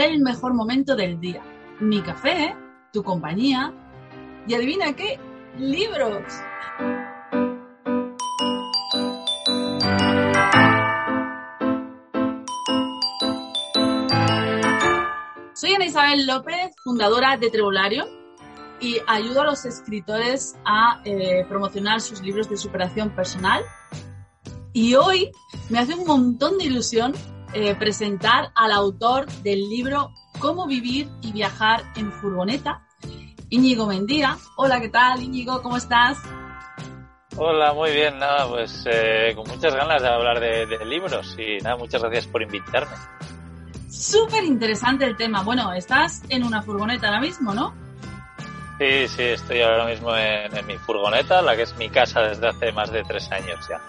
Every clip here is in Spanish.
El mejor momento del día. Mi café, tu compañía y adivina qué, libros. Soy Ana Isabel López, fundadora de Trebulario y ayudo a los escritores a eh, promocionar sus libros de superación personal. Y hoy me hace un montón de ilusión eh, presentar al autor del libro Cómo vivir y viajar en furgoneta, Íñigo Mendía. Hola, ¿qué tal, Íñigo? ¿Cómo estás? Hola, muy bien, nada, pues eh, con muchas ganas de hablar de, de, libros y nada, muchas gracias por invitarme. Súper interesante el tema. Bueno, estás en una furgoneta ahora mismo, ¿no? Sí, sí, estoy ahora mismo en, en mi furgoneta, la que es mi casa desde hace más de tres años ya.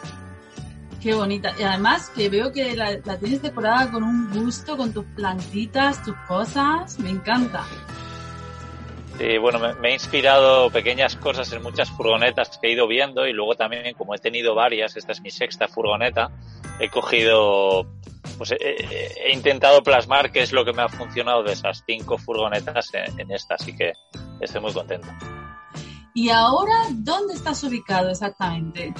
Qué bonita. Y además que veo que la, la, tienes decorada con un gusto, con tus plantitas, tus cosas. Me encanta. Sí, bueno, me, me, he inspirado pequeñas cosas en muchas furgonetas que he ido viendo y luego también, como he tenido varias, esta es mi sexta furgoneta, he cogido, pues he, he intentado plasmar qué es lo que me ha funcionado de esas cinco furgonetas en, en esta, así que estoy muy contento. ¿Y ahora dónde estás ubicado exactamente?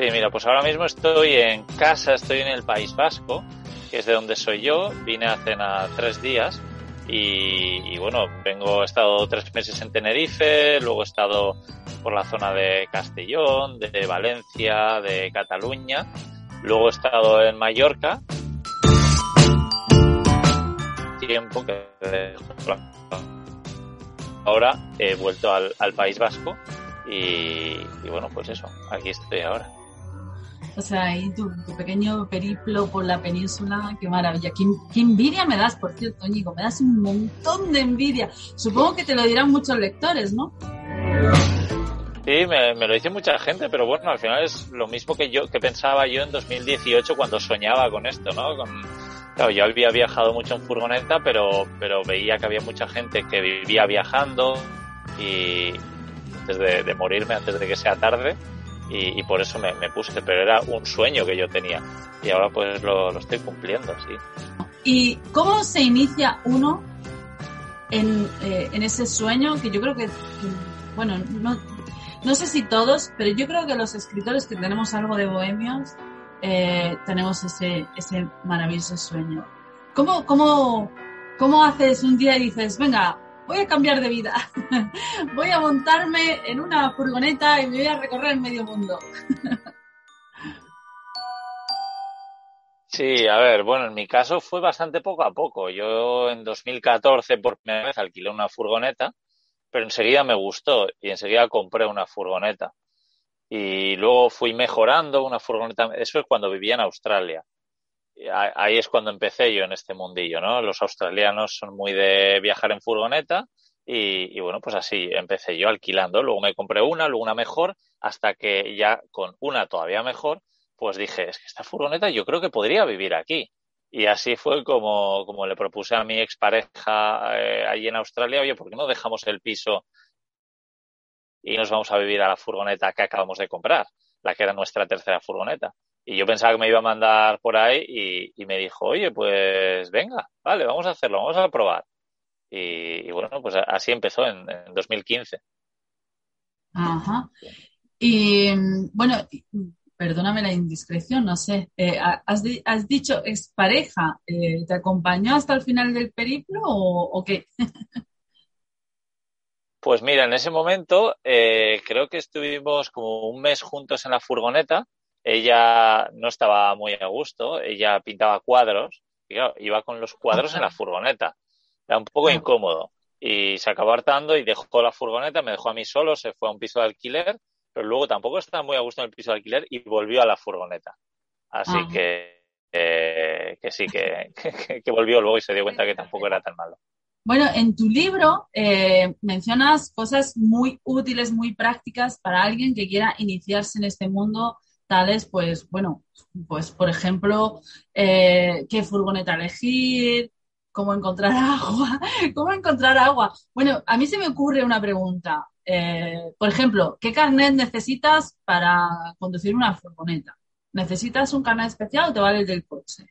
Sí, mira, pues ahora mismo estoy en casa, estoy en el País Vasco, que es de donde soy yo. Vine hace nada, tres días y, bueno, vengo, he estado tres meses en Tenerife, luego he estado por la zona de Castellón, de Valencia, de Cataluña, luego he estado en Mallorca. Tiempo que ahora he vuelto al, País Vasco y bueno, pues eso, aquí estoy ahora. O sea, ahí tu, tu, pequeño periplo por la península, qué maravilla. ¿Qué, envidia me das, por cierto, Ñigo, me das un montón de envidia. Supongo que te lo dirán muchos lectores, ¿no? Sí, me, lo dice mucha gente, pero bueno, al final es lo mismo que yo, que pensaba yo en 2018 cuando soñaba con esto, ¿no? Claro, yo había viajado mucho en furgoneta, pero, pero veía que había mucha gente que vivía viajando y antes de morirme, antes de que sea tarde, y, por eso me, me, puse, pero era un sueño que yo tenía y ahora pues lo, lo, estoy cumpliendo, sí. ¿Y cómo se inicia uno en, eh, en ese sueño que yo creo que, bueno, no, no sé si todos, pero yo creo que los escritores que tenemos algo de bohemios eh, tenemos ese, ese maravilloso sueño. ¿Cómo, cómo, ¿Cómo haces un día y dices, venga, voy a cambiar de vida. voy a montarme en una furgoneta y me voy a recorrer el medio mundo. sí, a ver, bueno, en mi caso fue bastante poco a poco. Yo en 2014 por primera vez alquilé una furgoneta, pero enseguida me gustó y enseguida compré una furgoneta. Y luego fui mejorando una furgoneta. Eso es cuando vivía en Australia ahí es cuando empecé yo en este mundillo, ¿no? Los australianos son muy de viajar en furgoneta y, bueno, pues así empecé yo alquilando. Luego me compré una, luego una mejor, hasta que ya con una todavía mejor, pues dije, es que esta furgoneta yo creo que podría vivir aquí. Y así fue como, como le propuse a mi expareja eh, allí en Australia, oye, ¿por qué no dejamos el piso y nos vamos a vivir a la furgoneta que acabamos de comprar, la que era nuestra tercera furgoneta? Y yo pensaba que me iba a mandar por ahí y, y, me dijo, oye, pues venga, vale, vamos a hacerlo, vamos a probar. Y, y bueno, pues así empezó en, en, 2015. Ajá. Y bueno, perdóname la indiscreción, no sé, eh, has, di has, dicho expareja, eh, ¿te acompañó hasta el final del periplo o, o qué? pues mira, en ese momento eh, creo que estuvimos como un mes juntos en la furgoneta ella no estaba muy a gusto, ella pintaba cuadros y claro, iba con los cuadros en la furgoneta. Era un poco incómodo. y se acabó hartando y dejó la furgoneta, me dejó a mí solo, se fue a un piso de alquiler, pero luego tampoco estaba muy a gusto en el piso de alquiler y volvió a la furgoneta. Así Ah. que, eh, que sí, que, que, que volvió luego y se dio cuenta que tampoco era tan malo. Bueno, en tu libro eh, mencionas cosas muy útiles, muy prácticas para alguien que quiera iniciarse en este mundo, tales, pues, bueno, pues, por ejemplo, eh, qué furgoneta elegir, cómo encontrar agua, cómo encontrar agua. Bueno, a mí se me ocurre una pregunta. Eh, por ejemplo, ¿qué carnet necesitas para conducir una furgoneta? ¿Necesitas un carnet especial o te vale el del coche?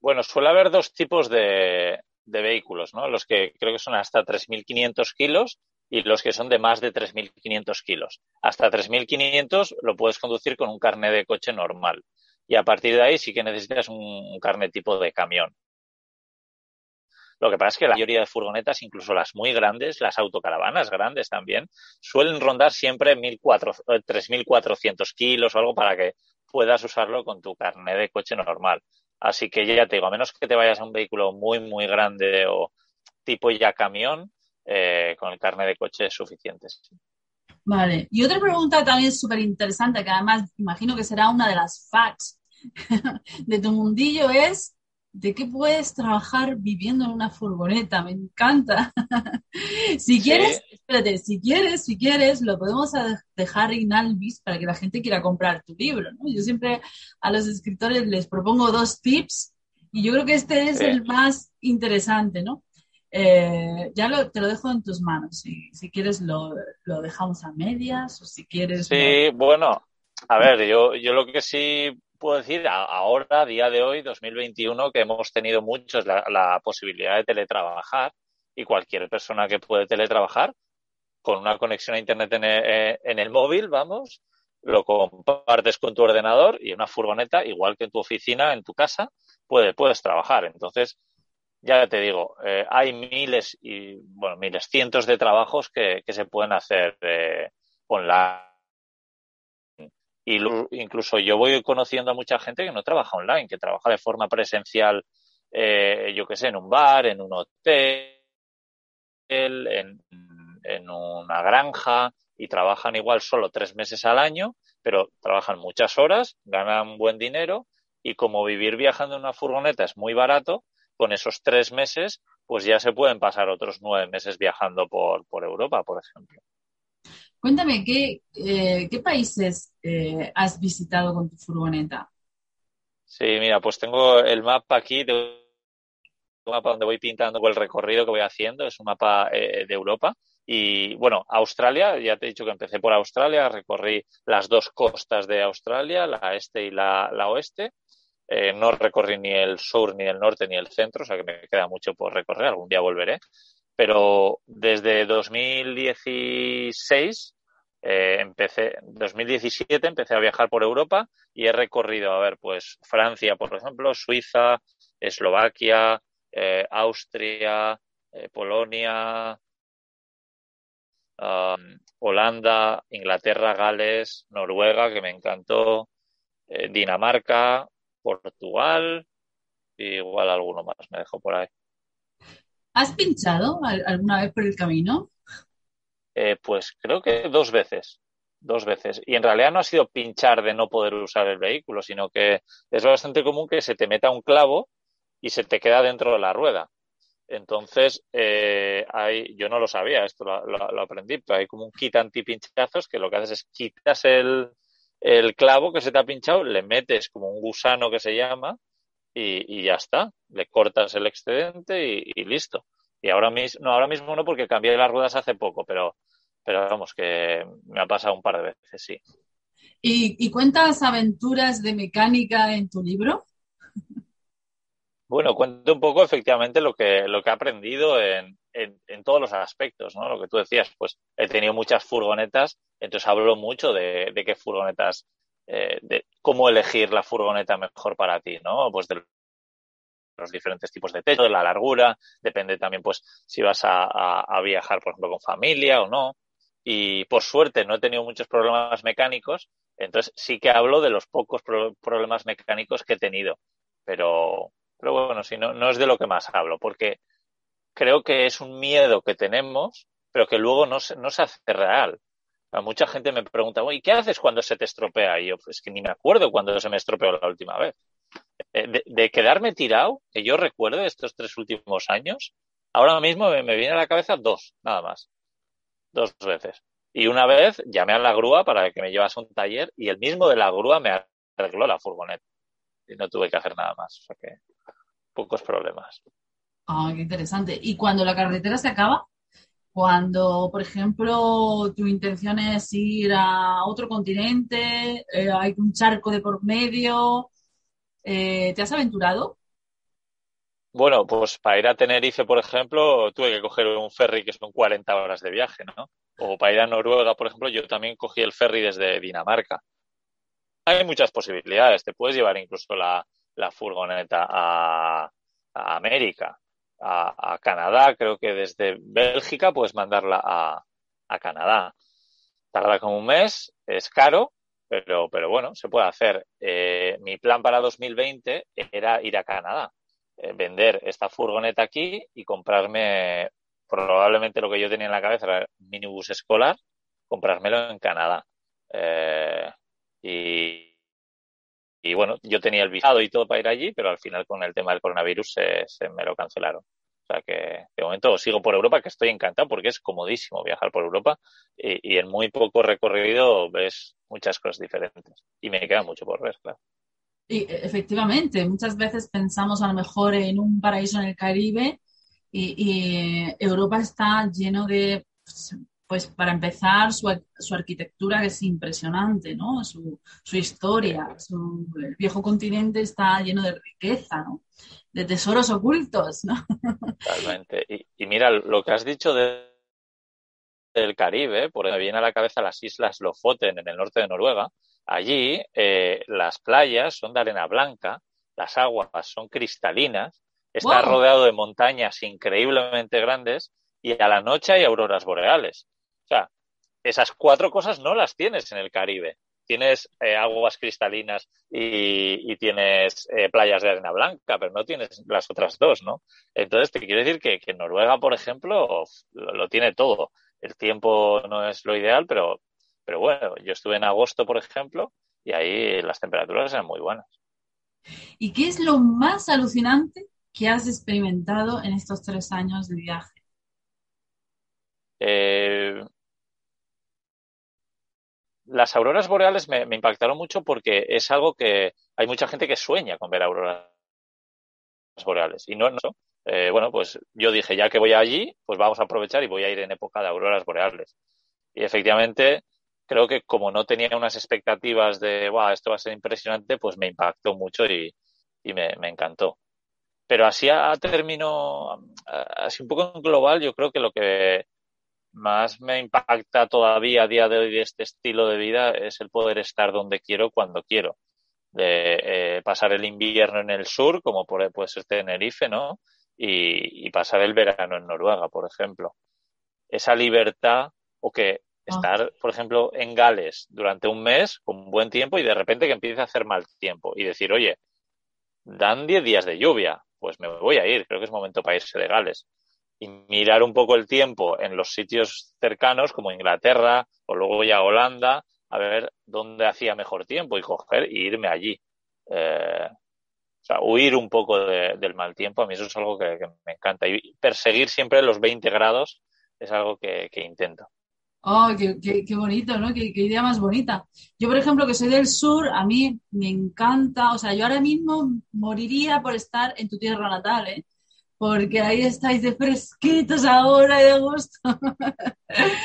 Bueno, suele haber dos tipos de, de vehículos, ¿no? Los que creo que son hasta 3.500 kilos y los que son de más de 3.500 kilos. Hasta 3.500 lo puedes conducir con un carnet de coche normal. Y a partir de ahí sí que necesitas un, carnet tipo de camión. Lo que pasa es que la mayoría de furgonetas, incluso las muy grandes, las autocaravanas grandes también, suelen rondar siempre 1.400, 3.400 kilos o algo para que puedas usarlo con tu carnet de coche normal. Así que ya te digo, a menos que te vayas a un vehículo muy, muy grande o tipo ya camión, eh, con el carnet de coche es suficiente. sí. Vale. Y otra pregunta también súper interesante, que además imagino que será una de las facts de tu mundillo, es ¿de qué puedes trabajar viviendo en una furgoneta? Me encanta. si quieres, espérate, si quieres, si quieres, lo podemos dejar en Alvis para que la gente quiera comprar tu libro, ¿no? Yo siempre a los escritores les propongo dos tips y yo creo que este es Sí. el más interesante, ¿no? Eh, ya lo- te lo dejo en tus manos. Si, si quieres lo, lo dejamos a medias o si quieres... Sí, bueno, a ver, yo, yo lo que sí puedo decir ahora, a día de hoy, 2021, que hemos tenido muchos la, la posibilidad de teletrabajar y cualquier persona que puede teletrabajar con una conexión a Internet en el, en el móvil, vamos, lo compartes con tu ordenador y una furgoneta, igual que en tu oficina, en tu casa, puede, puedes trabajar. Entonces, ya te digo, eh, hay miles y, bueno, miles, cientos de trabajos que, que se pueden hacer eh, online. Y lo- incluso yo voy conociendo a mucha gente que no trabaja online, que trabaja de forma presencial, eh, yo qué sé, en un bar, en un hotel, en, en una granja y trabajan igual solo tres meses al año, pero trabajan muchas horas, ganan buen dinero y como vivir viajando en una furgoneta es muy barato, con esos tres meses, pues ya se pueden pasar otros nueve meses viajando por, por Europa, por ejemplo. Cuéntame, ¿qué, eh, ¿qué países eh, has visitado con tu furgoneta? Sí, mira, pues tengo el mapa aquí, de un mapa donde voy pintando el recorrido que voy haciendo, es un mapa eh, de Europa. Y bueno, Australia, ya te he dicho que empecé por Australia, recorrí las dos costas de Australia, la este y la, la oeste. Eh, no recorrí ni el sur, ni el norte, ni el centro, o sea que me queda mucho por recorrer, algún día volveré. Pero desde 2016, eh, empecé, 2017 empecé a viajar por Europa y he recorrido, a ver, pues Francia, por ejemplo, Suiza, Eslovaquia, eh, Austria, Polonia, Holanda, Inglaterra, Gales, Noruega, que me encantó, Dinamarca, Portugal, y igual alguno más me dejo por ahí. ¿Has pinchado al- alguna vez por el camino? Eh, pues creo que dos veces, dos veces. Y en realidad no ha sido pinchar de no poder usar el vehículo, sino que es bastante común que se te meta un clavo y se te queda dentro de la rueda. Entonces, eh, hay, yo no lo sabía, esto lo, lo- lo aprendí, pero hay como un kit antipinchazos que lo que haces es quitas el, el clavo que se te ha pinchado, le metes como un gusano que se llama y, y ya está. Le cortas el excedente y, y listo. Y ahora mismo, no, ahora mismo no porque cambié las ruedas hace poco, pero, pero vamos, que me ha pasado un par de veces, sí. ¿Y, y cuentas aventuras de mecánica en tu libro? Bueno, cuento un poco efectivamente lo que, lo que he aprendido en, en, en todos los aspectos, ¿no? Lo que tú decías, pues he tenido muchas furgonetas, entonces hablo mucho de, qué furgonetas, eh, de cómo elegir la furgoneta mejor para ti, ¿no? Pues de los diferentes tipos de techo, de la largura, depende también, pues, si vas a, a, a viajar, por ejemplo, con familia o no. Y por suerte no he tenido muchos problemas mecánicos, entonces sí que hablo de los pocos pro- problemas mecánicos que he tenido, pero, pero bueno, si no, no es de lo que más hablo, porque creo que es un miedo que tenemos, pero que luego no se, no se hace real. mucha gente me pregunta, ¿y qué haces cuando se te estropea? Y yo, pues que ni me acuerdo cuando se me estropeó la última vez. Eh, de, de quedarme tirado, que yo recuerdo estos tres últimos años, ahora mismo me, me viene a la cabeza dos, nada más. Dos veces. Y una vez llamé a la grúa para que me llevase un taller y el mismo de la grúa me arregló la furgoneta. Y no tuve que hacer nada más. O sea que pocos problemas. Ah, qué interesante. ¿Y cuando la carretera se acaba? Cuando, por ejemplo, tu intención es ir a otro continente, eh, hay un charco de por medio, eh, ¿te has aventurado? Bueno, pues para ir a Tenerife, por ejemplo, tuve que coger un ferry que son 40 horas de viaje, ¿no? O para ir a Noruega, por ejemplo, yo también cogí el ferry desde Dinamarca. Hay muchas posibilidades. Te puedes llevar incluso la, furgoneta a América, a, a, Canadá. Creo que desde Bélgica puedes mandarla a, a Canadá. Tarda como un mes, es caro, pero, pero bueno, se puede hacer. Eh, mi plan para 2020 era ir a Canadá, eh, vender esta furgoneta aquí y comprarme probablemente lo que yo tenía en la cabeza era un minibús escolar, comprármelo en Canadá. Eh, y, y bueno, yo tenía el visado y todo para ir allí, pero al final con el tema del coronavirus se, se me lo cancelaron. O sea que de momento sigo por Europa, que estoy encantado porque es comodísimo viajar por Europa y, en muy poco recorrido ves muchas cosas diferentes. Y me queda mucho por ver, claro. Y efectivamente, muchas veces pensamos a lo mejor en un paraíso en el Caribe y, y Europa está lleno de, pues para empezar, su, su, arquitectura es impresionante, ¿no? Su, su historia, su, el viejo continente está lleno de riqueza, ¿no? De tesoros ocultos, ¿no? Totalmente. Y, y mira, lo que has dicho de, del Caribe, porque me viene a la cabeza las islas Lofoten en el norte de Noruega. Allí eh, las playas son de arena blanca, las aguas son cristalinas, está wow. rodeado de montañas increíblemente grandes y a la noche hay auroras boreales. O sea, esas cuatro cosas no las tienes en el Caribe. Tienes eh, aguas cristalinas y, y tienes eh, playas de arena blanca, pero no tienes las otras dos, ¿no? Entonces, te quiero decir que, que Noruega, por ejemplo, lo, lo, tiene todo. El tiempo no es lo ideal, pero, pero bueno, yo estuve en agosto, por ejemplo, y ahí las temperaturas eran muy buenas. ¿Y qué es lo más alucinante que has experimentado en estos tres años de viaje? Eh, las auroras boreales me, impactaron mucho porque es algo que hay mucha gente que sueña con ver auroras boreales. Y no, no eh, bueno pues yo dije ya que voy allí pues vamos a aprovechar y voy a ir en época de auroras boreales. Y efectivamente creo que como no tenía unas expectativas de wow, esto va a ser impresionante pues me impactó mucho y, me encantó. Pero así a, a término así un poco en global yo creo que lo que más me impacta todavía a día de hoy de este estilo de vida es el poder estar donde quiero cuando quiero. De eh, pasar el invierno en el sur, como puede, puede ser Tenerife, ¿no? Y, y, pasar el verano en Noruega, por ejemplo. Esa libertad, o que estar, por ejemplo, en Gales durante un mes con buen tiempo y de repente que empiece a hacer mal tiempo y decir, oye, dan 10 días de lluvia, pues me voy a ir, creo que es momento para irse de Gales y mirar un poco el tiempo en los sitios cercanos como Inglaterra o luego ya Holanda a ver dónde hacía mejor tiempo y coger y irme allí. Eh, o sea, huir un poco de, del mal tiempo, a mí eso es algo que, me encanta. Y perseguir siempre los 20 grados es algo que, intento. Oh, qué, bonito, ¿no? Qué, qué, idea más bonita. Yo, por ejemplo, que soy del sur, a mí me encanta, o sea, yo ahora mismo moriría por estar en tu tierra natal, ¿eh? Porque ahí estáis de fresquitos ahora y de gusto.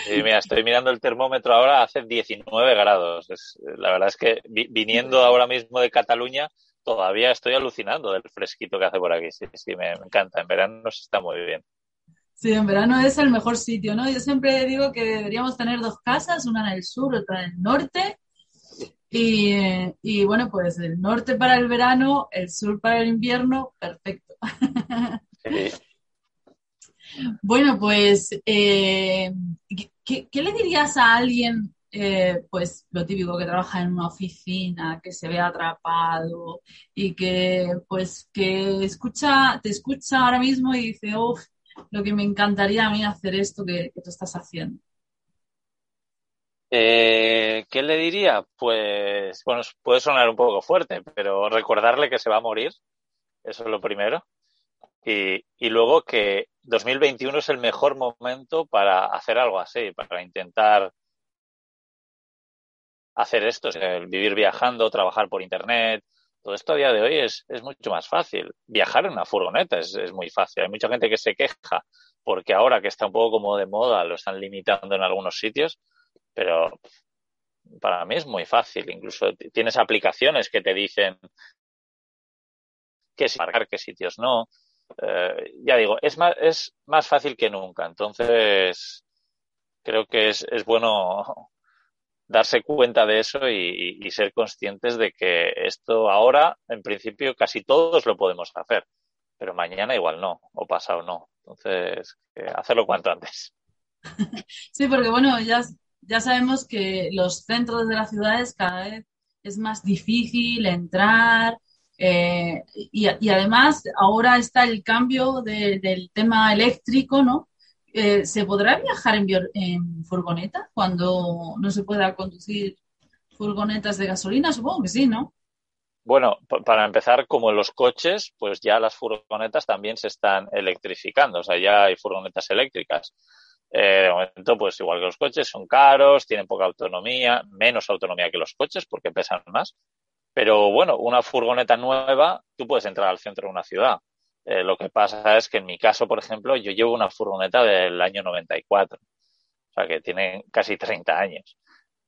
Sí, mira, estoy mirando el termómetro ahora, hace 19 grados. Es, la verdad es que viniendo ahora mismo de Cataluña, todavía estoy alucinando del fresquito que hace por aquí. Sí, sí, me, me encanta. En verano se está muy bien. Sí, en verano es el mejor sitio, ¿no? Yo siempre digo que deberíamos tener dos casas, una en el sur, otra en el norte. Y, y bueno, pues el norte para el verano, el sur para el invierno, perfecto. Bueno, pues, eh, ¿qué, ¿qué, le dirías a alguien, eh, pues, lo típico, que trabaja en una oficina, que se ve atrapado y que, pues, que escucha, te escucha ahora mismo y dice, uff, lo que me encantaría a mí hacer esto que, que tú estás haciendo. Eh, ¿Qué le diría? Pues, bueno, puede sonar un poco fuerte, pero recordarle que se va a morir, eso es lo primero. Y, y luego que 2021 es el mejor momento para hacer algo así, para intentar hacer esto, vivir viajando, trabajar por internet. Todo esto a día de hoy es, es mucho más fácil. Viajar en una furgoneta es, es muy fácil. Hay mucha gente que se queja porque ahora que está un poco como de moda lo están limitando en algunos sitios, pero para mí es muy fácil. Incluso tienes aplicaciones que te dicen qué marcar, qué sitios no. Eh, ya digo, es más, es más fácil que nunca. Entonces, creo que es, es bueno darse cuenta de eso y, ser conscientes de que esto ahora, en principio, casi todos lo podemos hacer, pero mañana igual no, o pasado no. Entonces, hacerlo cuanto antes. Sí, porque bueno, ya ya sabemos que los centros de las ciudades cada vez es más difícil entrar eh, y, además ahora está el cambio de, del tema eléctrico, ¿no? Eh, ¿Se podrá viajar en, en, furgoneta cuando no se pueda conducir furgonetas de gasolina? Supongo que sí, ¿no? Bueno, para empezar, como los coches, pues ya las furgonetas también se están electrificando, o sea, ya hay furgonetas eléctricas. Eh, de momento, pues igual que los coches, son caros, tienen poca autonomía, menos autonomía que los coches porque pesan más. Pero bueno, una furgoneta nueva, tú puedes entrar al centro de una ciudad. Eh, lo que pasa es que en mi caso, por ejemplo, yo llevo una furgoneta del año 94. O sea, que tiene casi 30 años.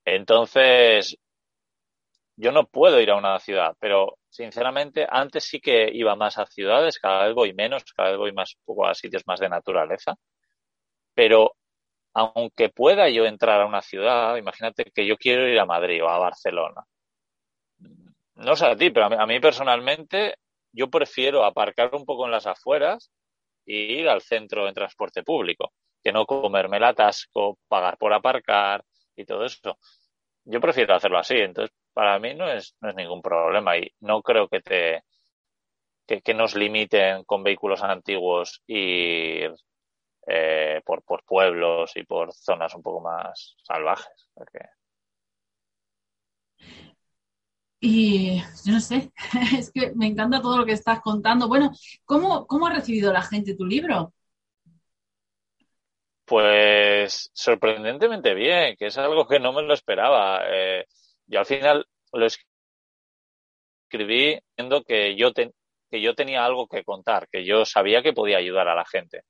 Entonces, yo no puedo ir a una ciudad, pero sinceramente antes sí que iba más a ciudades, cada vez voy menos, cada vez voy más poco a sitios más de naturaleza. Pero aunque pueda yo entrar a una ciudad, imagínate que yo quiero ir a Madrid o a Barcelona. No sé a ti, pero a mí, personalmente yo prefiero aparcar un poco en las afueras e ir al centro en transporte público, que no comerme el atasco, pagar por aparcar y todo eso. Yo prefiero hacerlo así, entonces para mí no es, no es ningún problema y no creo que te que, que nos limiten con vehículos antiguos ir eh, por, por pueblos y por zonas un poco más salvajes. Porque... Y yo no sé, es que me encanta todo lo que estás contando. Bueno, ¿cómo, cómo ha recibido la gente tu libro? Pues sorprendentemente bien, que es algo que no me lo esperaba. Eh, yo al final lo escribí viendo que yo, que yo tenía algo que contar, que yo sabía que podía ayudar a la gente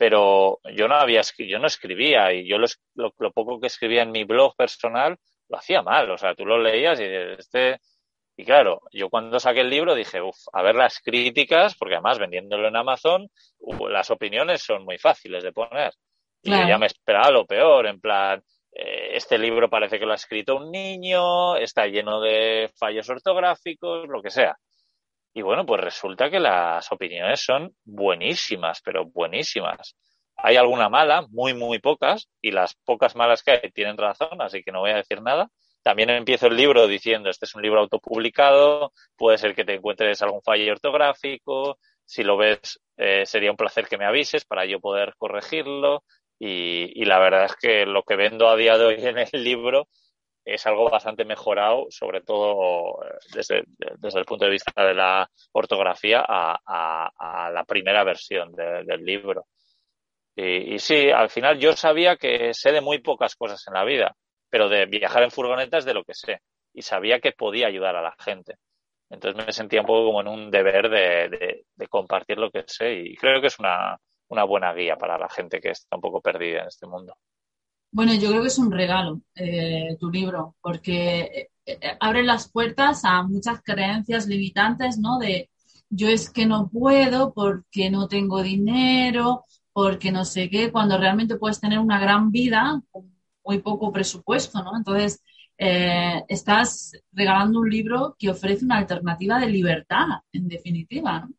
pero yo no había yo no escribía y yo lo, lo, poco que escribía en mi blog personal lo hacía mal, o sea, tú lo leías y este y claro, yo cuando saqué el libro dije, uff, a ver las críticas, porque además vendiéndolo en Amazon, las opiniones son muy fáciles de poner. Claro. Y ya me esperaba lo peor, en plan, eh, este libro parece que lo ha escrito un niño, está lleno de fallos ortográficos, lo que sea. Y bueno, pues resulta que las opiniones son buenísimas, pero buenísimas. Hay alguna mala, muy, muy pocas, y las pocas malas que hay tienen razón, así que no voy a decir nada. También empiezo el libro diciendo, este es un libro autopublicado, puede ser que te encuentres algún fallo ortográfico, si lo ves eh, sería un placer que me avises para yo poder corregirlo. Y, la verdad es que lo que vendo a día de hoy en el libro es algo bastante mejorado, sobre todo eh, desde, desde el punto de vista de la ortografía a, la primera versión de, del libro. Y, y, sí, al final yo sabía que sé de muy pocas cosas en la vida, pero de viajar en furgonetas de lo que sé. Y sabía que podía ayudar a la gente. Entonces me sentía un poco como en un deber de, de, de compartir lo que sé y creo que es una, una buena guía para la gente que está un poco perdida en este mundo. Bueno, yo creo que es un regalo eh, tu libro, porque eh, abre las puertas a muchas creencias limitantes, ¿no? De yo es que no puedo porque no tengo dinero, porque no sé qué, cuando realmente puedes tener una gran vida con muy poco presupuesto, ¿no? Entonces, eh, estás regalando un libro que ofrece una alternativa de libertad, en definitiva, ¿no?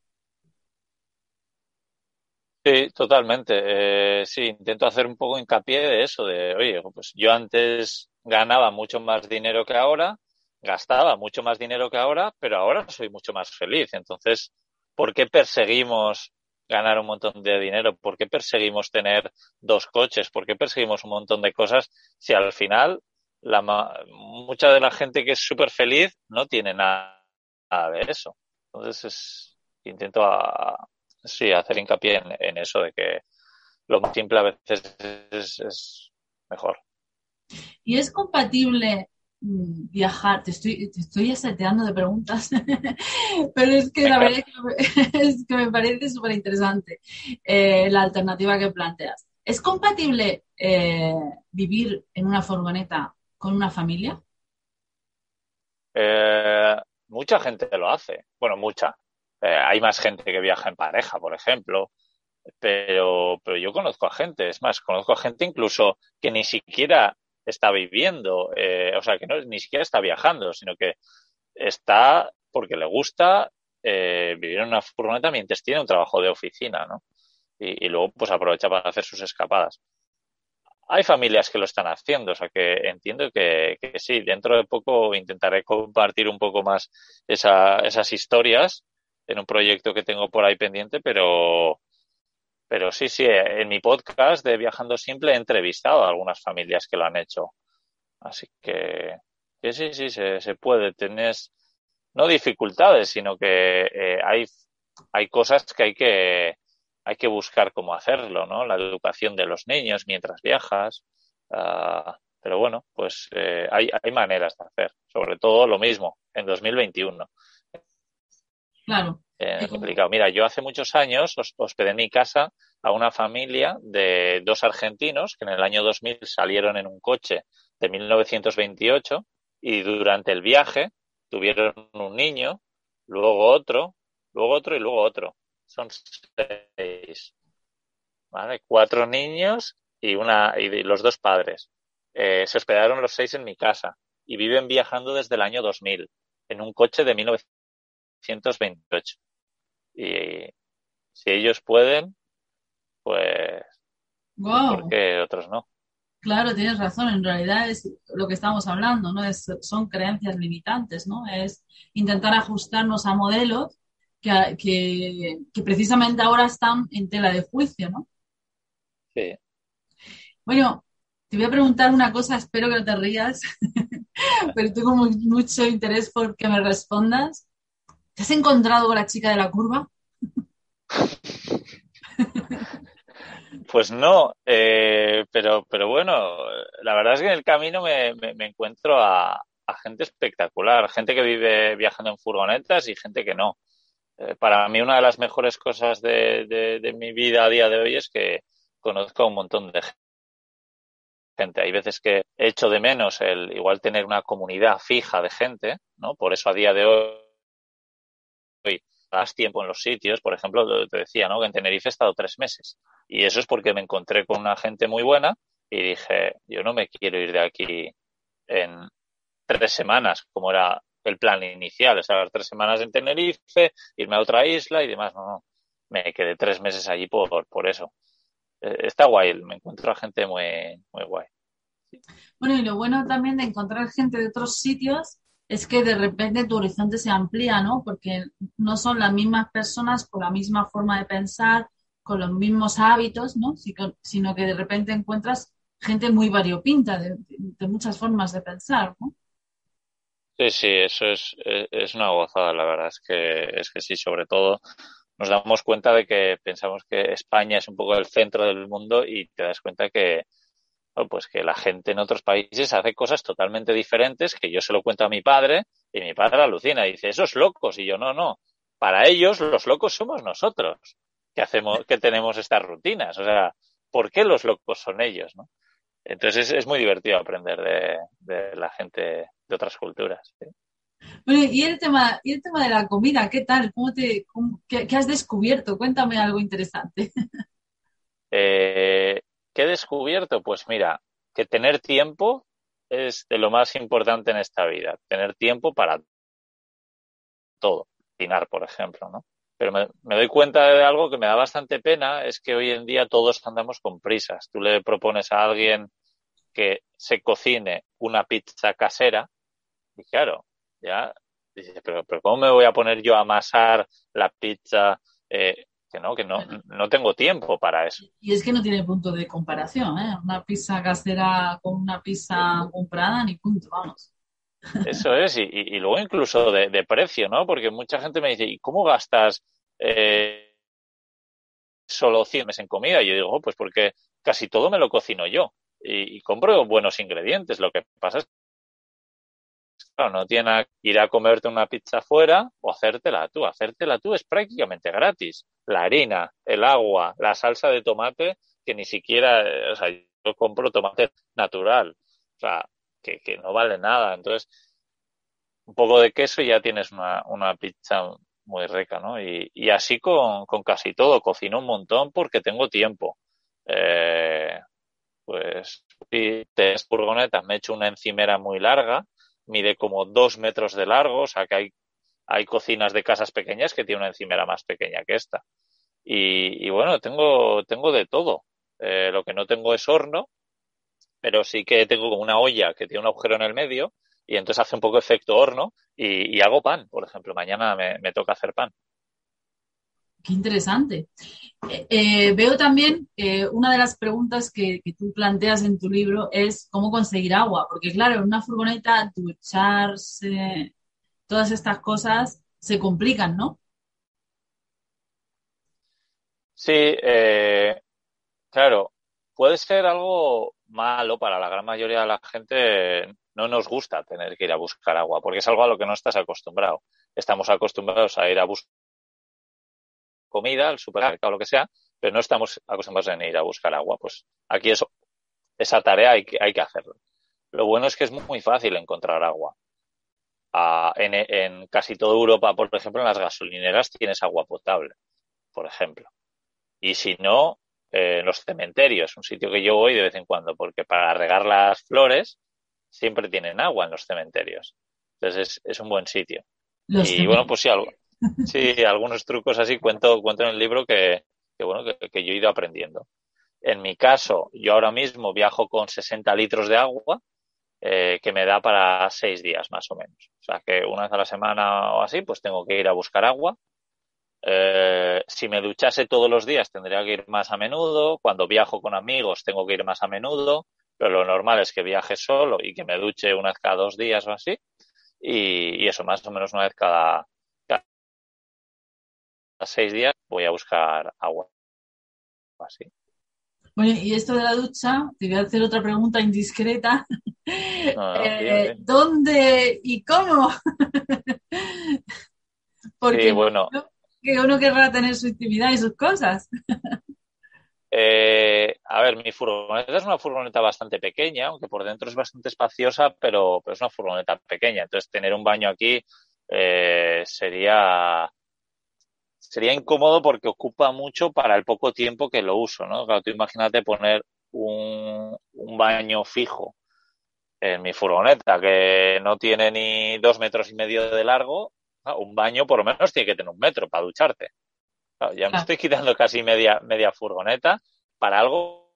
Sí, totalmente. Eh, sí, intento hacer un poco hincapié de eso, de, oye, pues yo antes ganaba mucho más dinero que ahora, gastaba mucho más dinero que ahora, pero ahora soy mucho más feliz. Entonces, ¿por qué perseguimos ganar un montón de dinero? ¿Por qué perseguimos tener dos coches? ¿Por qué perseguimos un montón de cosas si al final la, mucha de la gente que es súper feliz no tiene nada, de eso? Entonces es, intento a, sí, hacer hincapié en, eso de que lo más simple a veces es, mejor. ¿Y es compatible viajar, te estoy, te estoy aseteando de preguntas, pero es que la verdad es que me, parece súper interesante eh, la alternativa que planteas. ¿Es compatible eh, vivir en una furgoneta con una familia? Eh, mucha gente lo hace, bueno, mucha. hay más gente que viaja en pareja, por ejemplo, pero, pero yo conozco a gente, es más, conozco a gente incluso que ni siquiera está viviendo, eh, o sea, que no ni siquiera está viajando, sino que está porque le gusta eh, vivir en una furgoneta mientras tiene un trabajo de oficina, ¿no? Y, luego pues aprovecha para hacer sus escapadas. Hay familias que lo están haciendo, o sea que entiendo que, que sí, dentro de poco intentaré compartir un poco más esa, esas historias en un proyecto que tengo por ahí pendiente, pero, pero sí, sí, en mi podcast de Viajando Simple he entrevistado a algunas familias que lo han hecho. Así que, sí, sí, se, se puede. tener no dificultades, sino que eh, hay, hay cosas que hay que hay que buscar cómo hacerlo, ¿no? La educación de los niños mientras viajas. Uh, pero bueno, pues eh, hay, hay maneras de hacer. Sobre todo lo mismo en 2021. Claro. Eh, complicado. Mira, yo hace muchos años hospedé en mi casa a una familia de dos argentinos que en el año 2000 salieron en un coche de 1928 y durante el viaje tuvieron un niño, luego otro, luego otro y luego otro. Son seis. ¿Vale? Cuatro niños y una y los dos padres. Eh, se hospedaron los seis en mi casa y viven viajando desde el año 2000 en un coche de 1928. Y si ellos pueden, pues wow. porque otros no. Claro, tienes razón. En realidad es lo que estamos hablando, ¿no? Es, son creencias limitantes, ¿no? Es intentar ajustarnos a modelos que, que, que precisamente ahora están en tela de juicio, ¿no? Sí. Bueno, te voy a preguntar una cosa, espero que no te rías, pero tengo mucho interés por que me respondas. ¿Te has encontrado con la chica de la curva? Pues no, eh, pero, pero bueno, la verdad es que en el camino me, me, encuentro a, gente espectacular, gente que vive viajando en furgonetas y gente que no. Eh, para mí una de las mejores cosas de, de, mi vida a día de hoy es que conozco a un montón de gente. Hay veces que echo de menos el igual tener una comunidad fija de gente, ¿no? Por eso a día de hoy más tiempo en los sitios. Por ejemplo, te decía, ¿no? Que en Tenerife he estado tres meses. Y eso es porque me encontré con una gente muy buena y dije, yo no me quiero ir de aquí en tres semanas, como era el plan inicial, estar tres semanas en Tenerife, irme a otra isla y demás. No, no. Me quedé tres meses allí por, por eso. Eh, está guay, me encuentro a gente muy, muy guay. Bueno, y lo bueno también de encontrar gente de otros sitios es que de repente tu horizonte se amplía, ¿no? Porque no son las mismas personas con la misma forma de pensar, con los mismos hábitos, ¿no? Sino que de repente encuentras gente muy variopinta, de, muchas formas de pensar, ¿no? Sí, sí, eso es, es una gozada, la verdad es que, es que sí, sobre todo nos damos cuenta de que pensamos que España es un poco el centro del mundo y te das cuenta que, pues que la gente en otros países hace cosas totalmente diferentes que yo se lo cuento a mi padre y mi padre alucina y dice, esos locos. Y yo, no, no. Para ellos, los locos somos nosotros que hacemos, que tenemos estas rutinas. O sea, ¿por qué los locos son ellos, no? Entonces es, muy divertido aprender de, de, la gente de otras culturas. Bueno, y el tema, y el tema de la comida, ¿qué tal? ¿Cómo te, qué, qué, has descubierto? Cuéntame algo interesante. Eh, ¿Qué he descubierto? Pues mira, que tener tiempo es de lo más importante en esta vida. Tener tiempo para todo. Cocinar, por ejemplo, ¿no? Pero me, doy cuenta de algo que me da bastante pena, es que hoy en día todos andamos con prisas. Tú le propones a alguien que se cocine una pizza casera y claro, ya dices, pero, pero ¿cómo me voy a poner yo a amasar la pizza? Eh, que no, que no, no tengo tiempo para eso. Y es que no tiene punto de comparación, ¿eh? Una pizza casera con una pizza comprada, ni punto, vamos. Eso es, y, y luego incluso de, de, precio, ¿no? Porque mucha gente me dice, ¿y cómo gastas eh, solo 100 meses en comida? Y yo digo, oh, pues porque casi todo me lo cocino yo y, y compro buenos ingredientes. Lo que pasa es claro, no tienes que ir a comerte una pizza fuera o hacértela tú. Hacértela tú es prácticamente gratis. La harina, el agua, la salsa de tomate, que ni siquiera, o sea, yo compro tomate natural, o sea, que, que no vale nada. Entonces, un poco de queso y ya tienes una, una pizza muy rica, ¿no? Y, y así con, con, casi todo. Cocino un montón porque tengo tiempo. Eh, pues, y tres furgonetas, me he hecho una encimera muy larga, mide como dos metros de largo, o sea que hay, hay cocinas de casas pequeñas que tienen una encimera más pequeña que esta. Y, bueno, tengo, tengo de todo. Eh, lo que no tengo es horno, pero sí que tengo como una olla que tiene un agujero en el medio y entonces hace un poco efecto horno y, hago pan, por ejemplo. Mañana me, toca hacer pan. Qué interesante. Eh, eh, veo también que una de las preguntas que, que, tú planteas en tu libro es cómo conseguir agua, porque claro, en una furgoneta ducharse, todas estas cosas se complican, ¿no? Sí, eh, claro, puede ser algo malo para la gran mayoría de la gente. No nos gusta tener que ir a buscar agua, porque es algo a lo que no estás acostumbrado. Estamos acostumbrados a ir a buscar comida, al supermercado, o lo que sea, pero no estamos acostumbrados a ir a buscar agua. Pues aquí eso, esa tarea hay que, hay que hacerlo. Lo bueno es que es muy fácil encontrar agua. Ah, en, en, casi toda Europa, por ejemplo, en las gasolineras tienes agua potable, por ejemplo. Y si no, eh, en los cementerios, un sitio que yo voy de vez en cuando, porque para regar las flores siempre tienen agua en los cementerios. Entonces es, es un buen sitio. Los y bueno, pues sí, algo, Sí, algunos trucos así cuento, cuento en el libro que, que bueno, que, que, yo he ido aprendiendo. En mi caso, yo ahora mismo viajo con 60 litros de agua, eh, que me da para seis días más o menos. O sea que una vez a la semana o así, pues tengo que ir a buscar agua. Eh, si me duchase todos los días, tendría que ir más a menudo. Cuando viajo con amigos, tengo que ir más a menudo. Pero lo normal es que viaje solo y que me duche una vez cada dos días o así. Y, y eso, más o menos una vez cada, seis días voy a buscar agua. Así. Bueno, y esto de la ducha, te voy a hacer otra pregunta indiscreta. No, no, eh, ¿Dónde y cómo? Porque sí, bueno. que uno querrá tener su intimidad y sus cosas. Eh, a ver, mi furgoneta es una furgoneta bastante pequeña, aunque por dentro es bastante espaciosa, pero, pero es una furgoneta pequeña. Entonces, tener un baño aquí eh, sería sería incómodo porque ocupa mucho para el poco tiempo que lo uso, ¿no? Claro, tú imagínate poner un, un baño fijo en mi furgoneta que no tiene ni dos metros y medio de largo, ¿no? un baño por lo menos tiene que tener un metro para ducharte. Claro, ya me estoy quitando casi media, media furgoneta para algo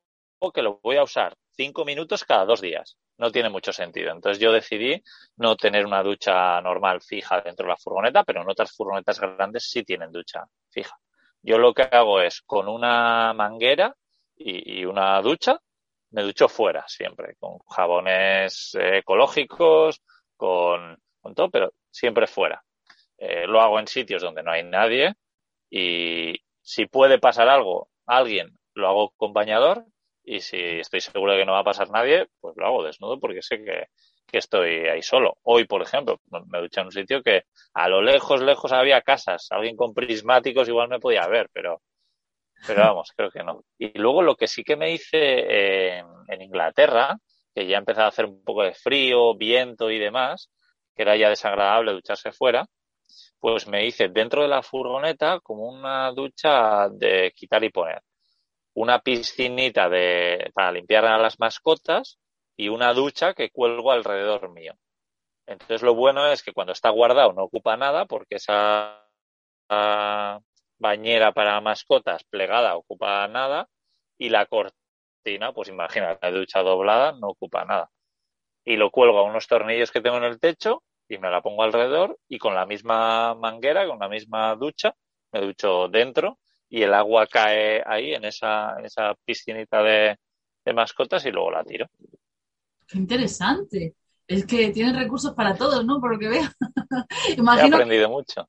que lo voy a usar cinco minutos cada dos días no tiene mucho sentido. Entonces yo decidí no tener una ducha normal fija dentro de la furgoneta, pero en otras furgonetas grandes sí tienen ducha fija. Yo lo que hago es con una manguera y, una ducha, me ducho fuera siempre, con jabones eh, ecológicos, con, con, todo, pero siempre fuera. Eh, lo hago en sitios donde no hay nadie y si puede pasar algo, alguien, lo hago con bañador y si estoy seguro de que no va a pasar nadie, pues lo hago desnudo porque sé que, que estoy ahí solo. Hoy, por ejemplo, me duché en un sitio que a lo lejos, lejos había casas. Alguien con prismáticos igual me podía ver, pero, pero vamos, creo que no. Y luego lo que sí que me hice eh, en Inglaterra, que ya empezaba a hacer un poco de frío, viento y demás, que era ya desagradable ducharse fuera, pues me hice dentro de la furgoneta como una ducha de quitar y poner una piscinita de, para limpiar a las mascotas y una ducha que cuelgo alrededor mío. Entonces lo bueno es que cuando está guardado no ocupa nada porque esa bañera para mascotas plegada ocupa nada y la cortina, pues imagina, la ducha doblada no ocupa nada. Y lo cuelgo a unos tornillos que tengo en el techo y me la pongo alrededor y con la misma manguera, con la misma ducha, me ducho dentro y el agua cae ahí en esa, en esa piscinita de, de mascotas y luego la tiro. Qué interesante. Es que tienen recursos para todos, ¿no? Por lo que veo. He imagino, aprendido mucho.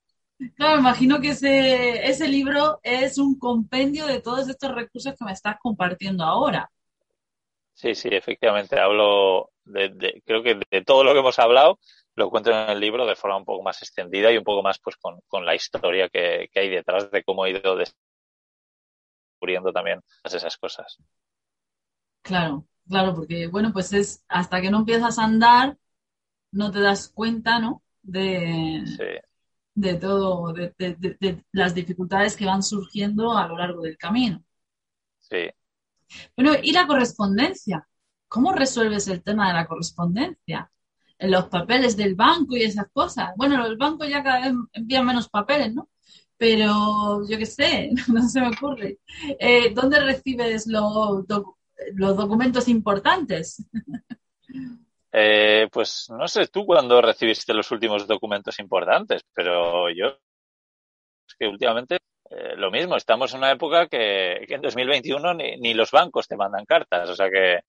claro, imagino que ese, ese libro es un compendio de todos estos recursos que me estás compartiendo ahora. Sí, sí, efectivamente. Hablo de, de- creo que de todo lo que hemos hablado lo cuento en el libro de forma un poco más extendida y un poco más pues con, con la historia que, que hay detrás de cómo he ido descubriendo también todas esas cosas. Claro, claro, porque bueno, pues es hasta que no empiezas a andar, no te das cuenta, ¿no? De, Sí, de todo, de, de- de- de las dificultades que van surgiendo a lo largo del camino. sí. Bueno, y la correspondencia. ¿Cómo resuelves el tema de la correspondencia? En los papeles del banco y esas cosas. Bueno, los bancos ya cada vez envían menos papeles, ¿no? Pero yo qué sé, no se me ocurre. Eh, ¿dónde recibes los, los documentos importantes? Eh, pues no sé tú cuándo recibiste los últimos documentos importantes, pero yo es que últimamente eh, lo mismo, estamos en una época que, en 2021 ni, ni los bancos te mandan cartas, o sea que,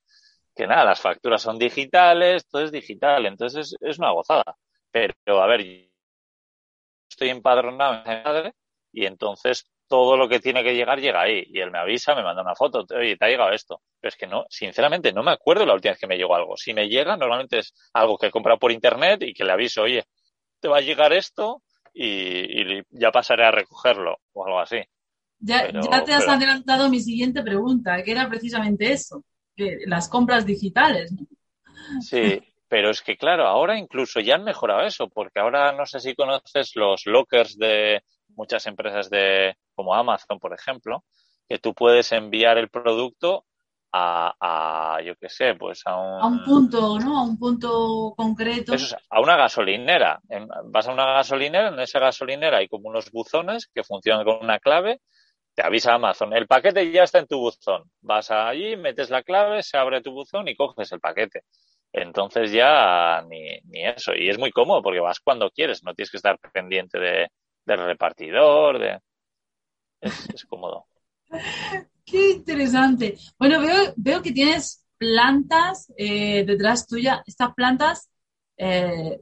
que nada, las facturas son digitales, todo es digital, entonces es, es una gozada. Pero a ver, estoy empadronado en mi madre y entonces todo lo que tiene que llegar llega ahí y él me avisa, me manda una foto, oye, te ha llegado esto. Pero es que no, sinceramente no me acuerdo la última vez que me llegó algo. Si me llega, normalmente es algo que he comprado por internet y que le aviso, oye, te va a llegar esto y, y ya pasaré a recogerlo o algo así. Ya, Pero- ya te has pero- adelantado mi siguiente pregunta, que era precisamente eso, que las compras digitales, ¿no? Sí, pero es que claro, ahora incluso ya han mejorado eso, porque ahora no sé si conoces los lockers de muchas empresas de como Amazon, por ejemplo, que tú puedes enviar el producto a, a yo qué sé, pues a un, A un punto, ¿no? A un punto concreto. Eso es, a una gasolinera. Vas a una gasolinera, en esa gasolinera hay como unos buzones que funcionan con una clave. Te avisa Amazon, el paquete ya está en tu buzón. Vas allí, metes la clave, se abre tu buzón y coges el paquete. Entonces ya ni, ni eso. Y es muy cómodo porque vas cuando quieres, no tienes que estar pendiente de, del repartidor. De... Es, es cómodo. Qué interesante. Bueno, veo, veo que tienes plantas eh, detrás tuya. Estas plantas eh,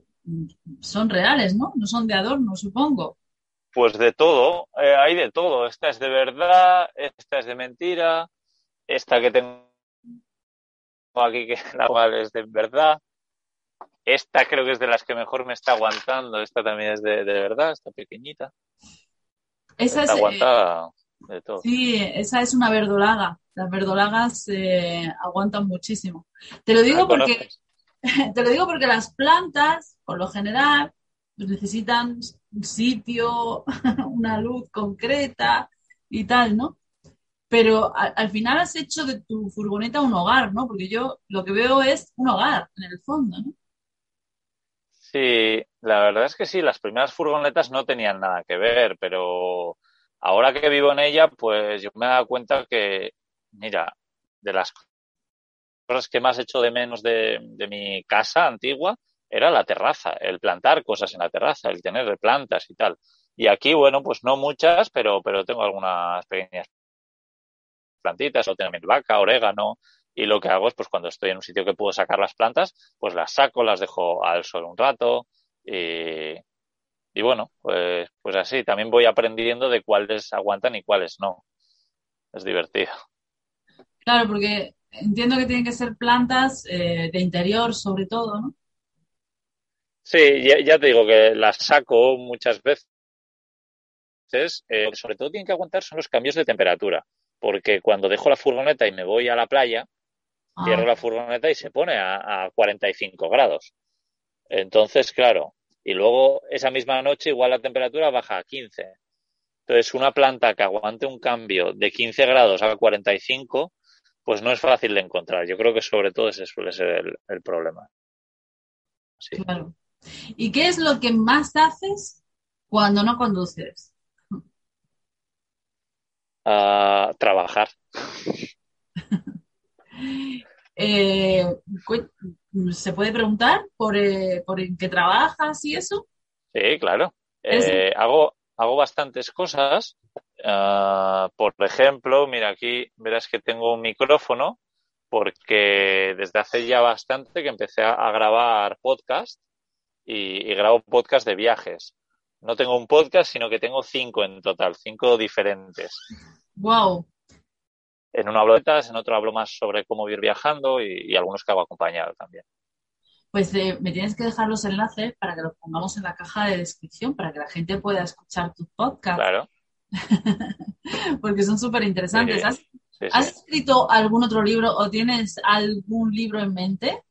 son reales, ¿no? No son de adorno, supongo. Pues de todo, eh, hay de todo. Esta es de verdad, esta es de mentira, esta que tengo aquí que la cual es de verdad. Esta creo que es de las que mejor me está aguantando. Esta también es de, de verdad, esta pequeñita. Esa Está es, eh, aguantada de todo. sí, esa es una verdolaga. Las verdolagas eh, aguantan muchísimo. Te lo digo ¿La porque conoces? Te lo digo porque las plantas, por lo general, pues necesitan un sitio, una luz concreta y tal, ¿no? Pero al, al final has hecho de tu furgoneta un hogar, ¿no? Porque yo lo que veo es un hogar, en el fondo, ¿no? Sí, la verdad es que sí, las primeras furgonetas no tenían nada que ver, pero ahora que vivo en ella, pues yo me he dado cuenta que, mira, de las cosas que más hecho de menos de, de mi casa antigua era la terraza, el plantar cosas en la terraza, el tener plantas y tal. Y aquí, bueno, pues no muchas, pero, pero tengo algunas pequeñas plantitas, o mi vaca, orégano, y lo que hago es, pues cuando estoy en un sitio que puedo sacar las plantas, pues las saco, las dejo al sol un rato, y, y bueno, pues, pues así, también voy aprendiendo de cuáles aguantan y cuáles no. Es divertido. Claro, porque entiendo que tienen que ser plantas eh, de interior, sobre todo, ¿no? Sí, ya, ya te digo que las saco muchas veces. Eh, sobre todo tienen que aguantar son los cambios de temperatura, porque cuando dejo la furgoneta y me voy a la playa, Ah, cierro la furgoneta y se pone a, a 45 grados. Entonces, claro, y luego esa misma noche igual la temperatura baja a 15. Entonces, una planta que aguante un cambio de 15 grados a 45, pues no es fácil de encontrar. Yo creo que sobre todo ese suele ser el, el problema. Sí. claro. ¿Y qué es lo que más haces cuando no conduces? Ah, trabajar. Eh, ¿se puede preguntar por, eh, por en qué trabajas y eso? Sí, claro. Eh, hago, hago bastantes cosas. Ah, por ejemplo, mira aquí, verás que tengo un micrófono porque desde hace ya bastante que empecé a, grabar podcast y, y, grabo podcast de viajes. No tengo un podcast, sino que tengo cinco en total, cinco diferentes. Wow. En uno hablo de estas, en otro hablo más sobre cómo ir viajando y, y algunos que hago acompañado también. Pues eh, me tienes que dejar los enlaces para que los pongamos en la caja de descripción, para que la gente pueda escuchar tu podcast. Claro. Porque son súper interesantes. ¿Has, sí, sí. ¿Has escrito algún otro libro o tienes algún libro en mente?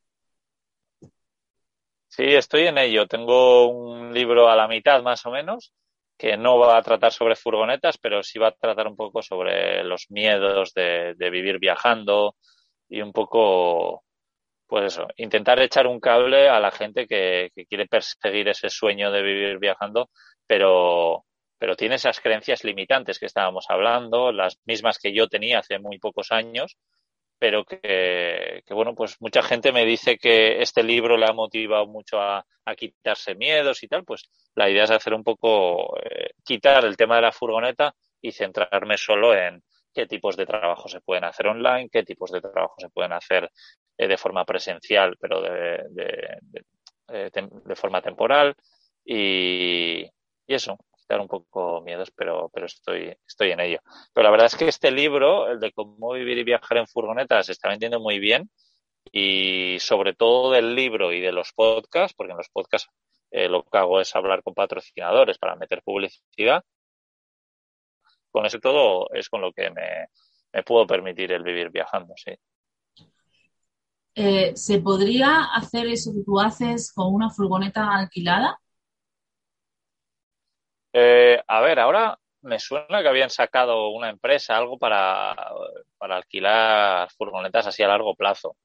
Sí, estoy en ello. Tengo un libro a la mitad más o menos que no va a tratar sobre furgonetas, pero sí va a tratar un poco sobre los miedos de, de vivir viajando y un poco, pues eso, intentar echar un cable a la gente que, que quiere perseguir ese sueño de vivir viajando, pero, pero tiene esas creencias limitantes que estábamos hablando, las mismas que yo tenía hace muy pocos años, pero que, bueno, pues mucha gente me dice que este libro le ha motivado mucho a, quitarse miedos y tal, pues la idea es hacer un poco, eh, quitar el tema de la furgoneta y centrarme solo en qué tipos de trabajo se pueden hacer online, qué tipos de trabajo se pueden hacer eh, de forma presencial, pero de, de, de, eh, forma temporal. Y, y eso, quitar un poco miedos, pero, pero estoy, estoy en ello. Pero la verdad es que este libro, el de cómo vivir y viajar en furgonetas, se está vendiendo muy bien y sobre todo del libro y de los podcasts, porque en los podcasts eh, lo que hago es hablar con patrocinadores para meter publicidad. Con eso todo es con lo que me, me puedo permitir el vivir viajando, sí. Eh, ¿Se podría hacer eso que tú haces con una furgoneta alquilada? Eh, a ver, ahora me suena que habían sacado una empresa, algo para, para alquilar furgonetas así a largo plazo.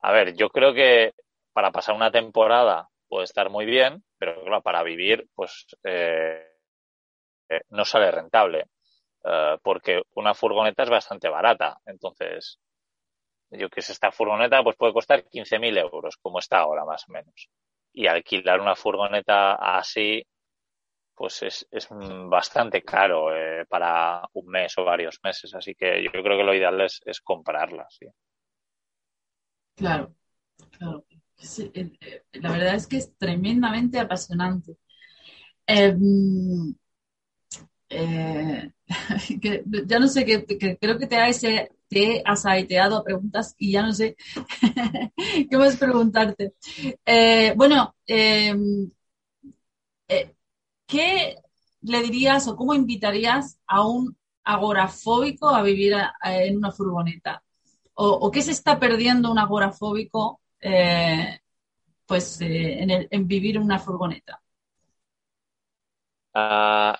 A ver, yo creo que para pasar una temporada puede estar muy bien, pero claro, para vivir, pues eh, no sale rentable, eh, porque una furgoneta es bastante barata. Entonces, yo que sé, esta furgoneta pues puede costar 15.000 euros, como está ahora más o menos. Y alquilar una furgoneta así, pues es, es bastante caro eh, para un mes o varios meses. Así que yo creo que lo ideal es, es comprarla, sí. Claro, claro. Sí, eh, la verdad es que es tremendamente apasionante. Eh, eh, que ya no sé, que, creo que te has, te has aiteado preguntas y ya no sé qué más preguntarte. Eh, bueno, em, eh, ¿qué le dirías o cómo invitarías a un agorafóbico a vivir en una furgoneta? O, ¿O, qué se está perdiendo un agorafóbico eh, pues, eh, en, vivir en una furgoneta? Uh,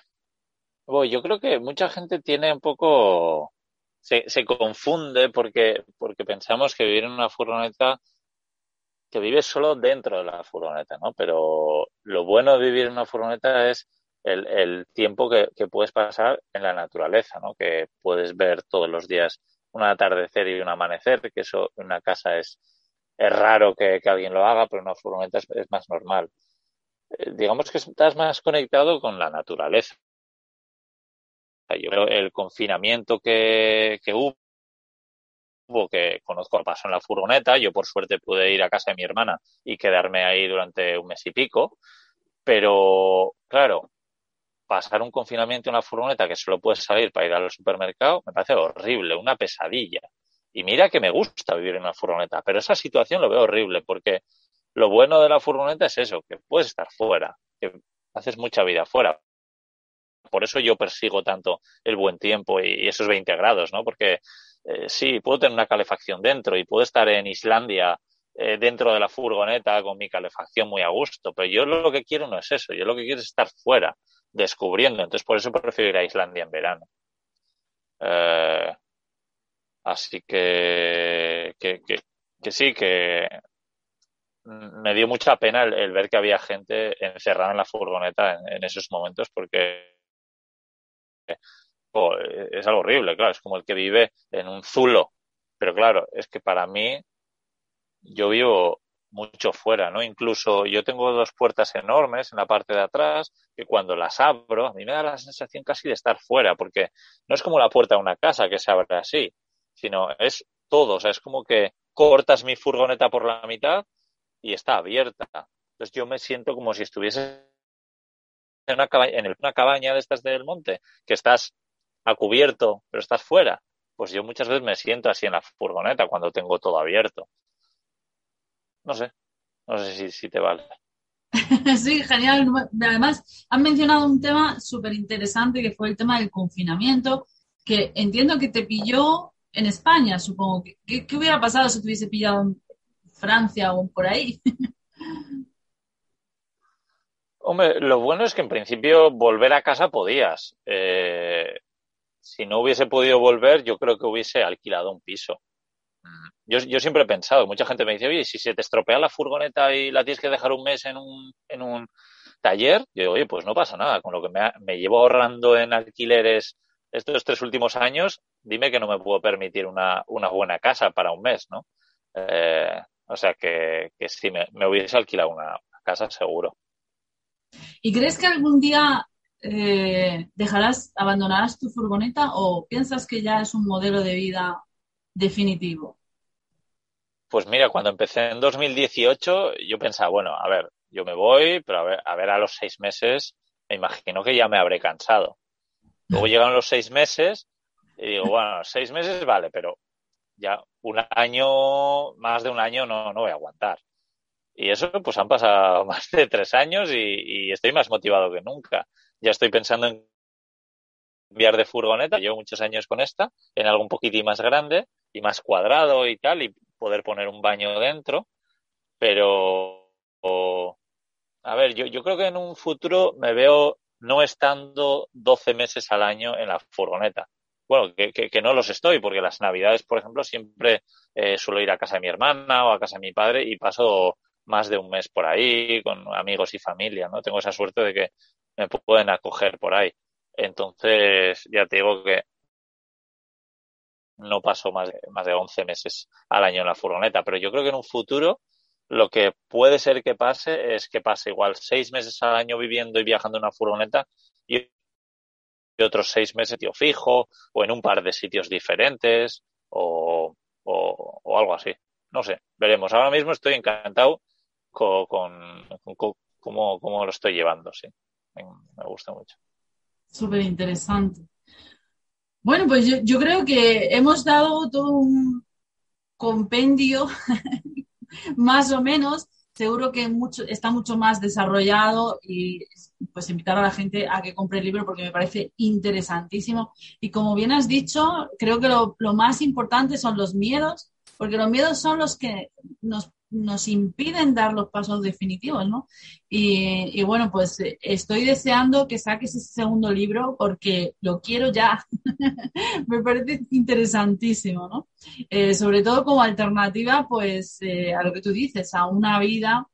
bueno, yo creo que mucha gente tiene un poco... Se, se confunde porque, porque pensamos que vivir en una furgoneta que vives solo dentro de la furgoneta, ¿no? Pero lo bueno de vivir en una furgoneta es el, tiempo que, puedes pasar en la naturaleza, ¿no? Que puedes ver todos los días un atardecer y un amanecer, que eso en una casa es, es raro que, alguien lo haga, pero en una furgoneta es, más normal. Eh, digamos que estás más conectado con la naturaleza. Yo el confinamiento que hubo que conozco pasó en la furgoneta. Yo por suerte pude ir a casa de mi hermana y quedarme ahí durante un mes y pico. Pero, claro, pasar un confinamiento en una furgoneta que solo puedes salir para ir al supermercado me parece horrible, una pesadilla. Y mira que me gusta vivir en una furgoneta, pero esa situación lo veo horrible porque lo bueno de la furgoneta es eso, que puedes estar fuera, que haces mucha vida fuera. Por eso yo persigo tanto el buen tiempo y esos 20 grados, ¿no? Porque eh, sí, puedo tener una calefacción dentro y puedo estar en Islandia eh, dentro de la furgoneta con mi calefacción muy a gusto, pero yo lo que quiero no es eso, yo lo que quiero es estar fuera, descubriendo, entonces por eso prefiero ir a Islandia en verano. Eh, así que, que, que, sí, que me dio mucha pena el, ver que había gente encerrada en la furgoneta en esos momentos porque oh, es algo horrible, claro, es como el que vive en un zulo. Pero claro, es que para mí, yo vivo mucho fuera, ¿no? Incluso yo tengo dos puertas enormes en la parte de atrás que cuando las abro a mí me da la sensación casi de estar fuera, porque no es como la puerta de una casa que se abre así, sino es todo, o sea, es como que cortas mi furgoneta por la mitad y está abierta. Entonces yo me siento como si estuviese en una cabaña, en una cabaña de estas del monte, que estás a cubierto, pero estás fuera. Pues yo muchas veces me siento así en la furgoneta cuando tengo todo abierto. No sé, no sé si, si te vale. sí, genial. Además, han mencionado un tema súper interesante que fue el tema del confinamiento, que entiendo que te pilló en España, supongo. ¿Qué, qué hubiera pasado si te hubiese pillado en Francia o por ahí? Hombre, lo bueno es que en principio volver a casa podías. Eh, si no hubiese podido volver, yo creo que hubiese alquilado un piso. Yo, siempre he pensado, mucha gente me dice, oye, si se te estropea la furgoneta y la tienes que dejar un mes en un, en un taller, yo digo, oye, pues no pasa nada, con lo que me, me llevo ahorrando en alquileres estos tres últimos años, dime que no me puedo permitir una, una buena casa para un mes, ¿no? Eh, o sea que, que sí, me, me hubiese alquilado una casa seguro. ¿Y crees que algún día eh, dejarás, abandonarás tu furgoneta o piensas que ya es un modelo de vida definitivo? Pues mira, cuando empecé en 2018, yo pensaba, bueno, a ver, yo me voy, pero a ver, a ver, a los seis meses, me imagino que ya me habré cansado. Luego llegaron los seis meses y digo, bueno, seis meses vale, pero ya un año, más de un año no, no voy a aguantar. Y eso, pues han pasado más de tres años y, y estoy más motivado que nunca. Ya estoy pensando en cambiar de furgoneta, llevo muchos años con esta, en algo un poquitín más grande y más cuadrado y tal, y poder poner un baño dentro, pero a ver, yo, yo creo que en un futuro me veo no estando 12 meses al año en la furgoneta. Bueno, que, que, que no los estoy, porque las navidades, por ejemplo, siempre eh, suelo ir a casa de mi hermana o a casa de mi padre y paso más de un mes por ahí con amigos y familia, ¿no? Tengo esa suerte de que me pueden acoger por ahí. Entonces, ya te digo que no paso más de, más de 11 meses al año en la furgoneta, pero yo creo que en un futuro lo que puede ser que pase es que pase igual seis meses al año viviendo y viajando en una furgoneta y otros seis meses tío fijo o en un par de sitios diferentes o, o, o algo así. No sé, veremos. Ahora mismo estoy encantado con, con, con cómo, cómo, lo estoy llevando, sí. Me, gusta mucho. Súper interesante. Bueno, pues yo, yo, creo que hemos dado todo un compendio, más o menos. Seguro que mucho, está mucho más desarrollado y pues invitar a la gente a que compre el libro porque me parece interesantísimo. Y como bien has dicho, creo que lo, lo más importante son los miedos, porque los miedos son los que nos nos impiden dar los pasos definitivos, ¿no? Y, bueno, pues estoy deseando que saques ese segundo libro porque lo quiero ya. Me parece interesantísimo, ¿no? Eh, sobre todo como alternativa, pues, eh, a lo que tú dices, a una vida,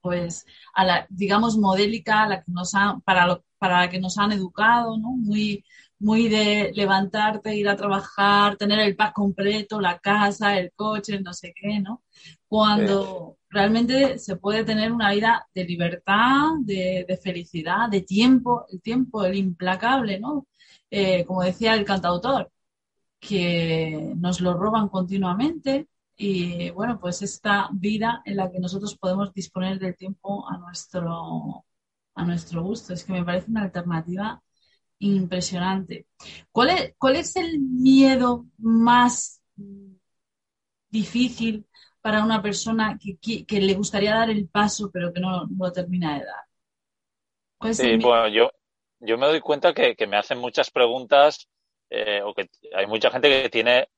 pues, a la, digamos, modélica, a la que nos han, para, para la que nos han educado, ¿no? Muy, muy de levantarte, ir a trabajar, tener el pack completo, la casa, el coche, no sé qué, ¿no? Cuando sí. realmente se puede tener una vida de libertad, de, de, felicidad, de tiempo, el tiempo, el implacable, ¿no? Eh, como decía el cantautor, que nos lo roban continuamente y bueno, pues esta vida en la que nosotros podemos disponer del tiempo a nuestro, a nuestro gusto. Es que me parece una alternativa impresionante. ¿Cuál es, cuál es el miedo más difícil para una persona que, que, que, le gustaría dar el paso pero que no, no lo termina de dar? Sí, bueno, yo, yo me doy cuenta que, que me hacen muchas preguntas eh, o que hay mucha gente que tiene,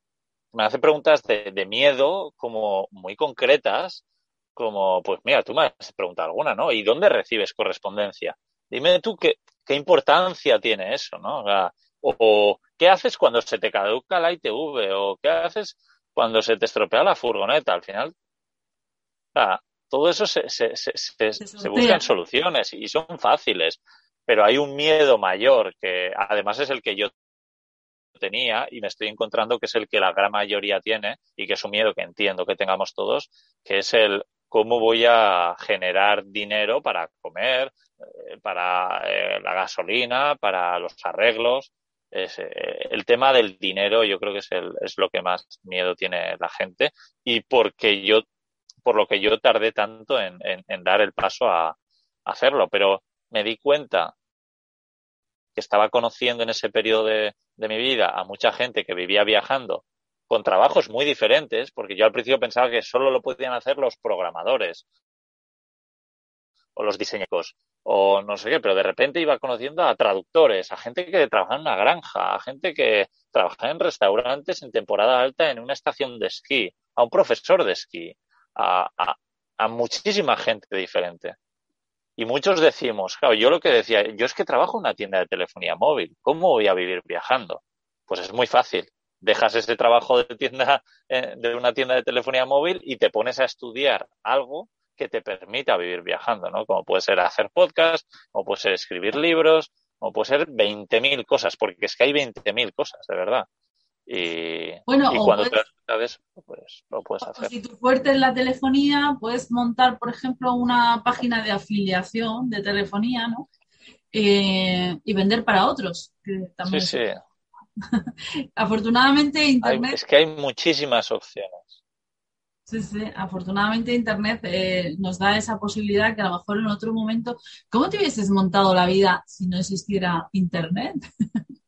me hace preguntas de, de, miedo como muy concretas, como, pues mira, tú me has preguntado alguna, ¿no? ¿Y dónde recibes correspondencia? Dime tú qué, qué importancia tiene eso, ¿no? O, sea, o, o, qué haces cuando se te caduca la ITV o qué haces cuando se te estropea la furgoneta. Al final, o sea, todo eso se, se, se, se, buscan soluciones y son fáciles, pero hay un miedo mayor que además es el que yo tenía y me estoy encontrando que es el que la gran mayoría tiene y que es un miedo que entiendo que tengamos todos, que es el cómo voy a generar dinero para comer, eh, para eh, la gasolina, para los arreglos. Eh, el tema del dinero yo creo que es, el, es lo que más miedo tiene la gente y porque yo, por lo que yo tardé tanto en, dar el paso a, hacerlo, pero me di cuenta que estaba conociendo en ese periodo de mi vida a mucha gente que vivía viajando con trabajos muy diferentes, porque yo al principio pensaba que solo lo podían hacer los programadores o los diseñadores o no sé qué, pero de repente iba conociendo a traductores, a gente que trabajaba en una granja, a gente que trabajaba en restaurantes en temporada alta en una estación de esquí, a un profesor de esquí, a, a, muchísima gente diferente. Y muchos decimos, claro, yo lo que decía, yo es que trabajo en una tienda de telefonía móvil, ¿cómo voy a vivir viajando? Pues es muy fácil. Dejas ese trabajo de tienda, eh, de una tienda de telefonía móvil y te pones a estudiar algo que te permita vivir viajando, ¿no? Como puede ser hacer podcast, como puede ser escribir libros, como puede ser 20.000 cosas, porque es que hay 20.000 cosas, de verdad. Y, Bueno, y o cuando te puedes- das cuenta de eso, pues lo puedes O hacer. si tu fuerte es la telefonía, puedes montar, por ejemplo, una página de afiliación de telefonía, ¿no? Eh, y vender para otros. que Sí, también es- sí. Afortunadamente Hay- Internet, es que hay muchísimas opciones. sí, sí, afortunadamente Internet eh, nos da esa posibilidad que a lo mejor en otro momento, ¿cómo te hubieses montado la vida si no existiera Internet?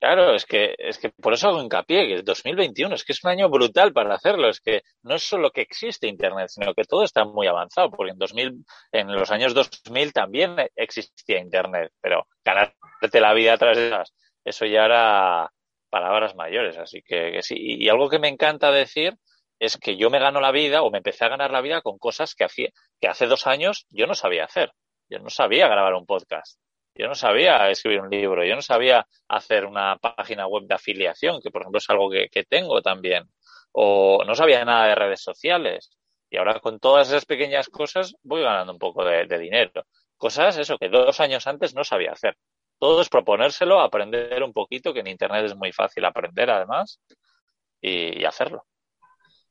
Claro, es que, es que por eso hago hincapié que el 2021 es que es un año brutal para hacerlo. Es que no es solo que existe Internet, sino que todo está muy avanzado, porque en 2000, en los años 2000 también existía Internet, pero ganarte la vida a través de esas, eso ya era palabras mayores. Así que, sí. Y, algo que me encanta decir es que yo me gano la vida o me empecé a ganar la vida con cosas que, hacía, que hace dos años yo no sabía hacer. Yo no sabía grabar un podcast. Yo no sabía escribir un libro, yo no sabía hacer una página web de afiliación, que por ejemplo es algo que, que tengo también, o no sabía nada de redes sociales. Y ahora con todas esas pequeñas cosas voy ganando un poco de, de dinero. Cosas, eso, que dos años antes no sabía hacer. Todo es proponérselo, aprender un poquito, que en Internet es muy fácil aprender además, y, hacerlo.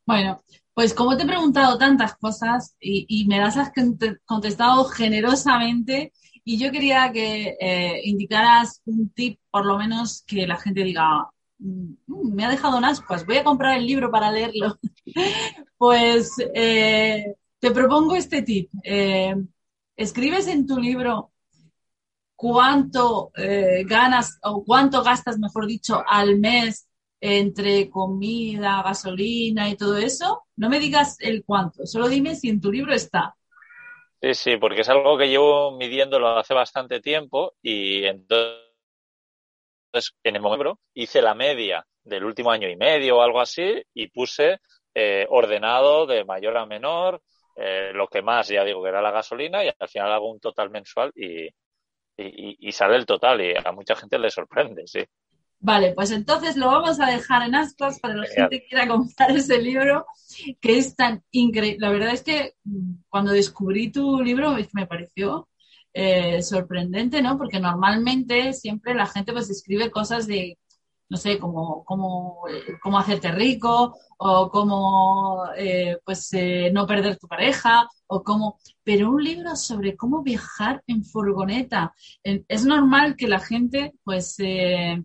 Bueno, pues como te he preguntado tantas cosas y, me las has cont- contestado generosamente, y yo quería que eh, indicaras un tip, por lo menos que la gente diga, "Mm, me ha dejado en ascuas, voy a comprar el libro para leerlo. Pues eh, te propongo este tip. Eh, escribes en tu libro cuánto eh, ganas o cuánto gastas, mejor dicho, al mes entre comida, gasolina y todo eso. No me digas el cuánto, solo dime si en tu libro está. Sí, sí, porque es algo que llevo midiéndolo hace bastante tiempo y entonces en el momento hice la media del último año y medio o algo así y puse eh, ordenado de mayor a menor, eh, lo que más ya digo que era la gasolina y al final hago un total mensual y, y, y sale el total y a mucha gente le sorprende, sí. Vale, pues entonces lo vamos a dejar en ascuas para la gente que quiera comprar ese libro, que es tan increíble. La verdad es que mm, cuando descubrí tu libro me pareció eh, sorprendente, ¿no? Porque normalmente siempre la gente pues escribe cosas de, no sé, como, como, eh, cómo hacerte rico o cómo eh, pues eh, no perder tu pareja o cómo... Pero un libro sobre cómo viajar en furgoneta. Es normal que la gente pues... eh,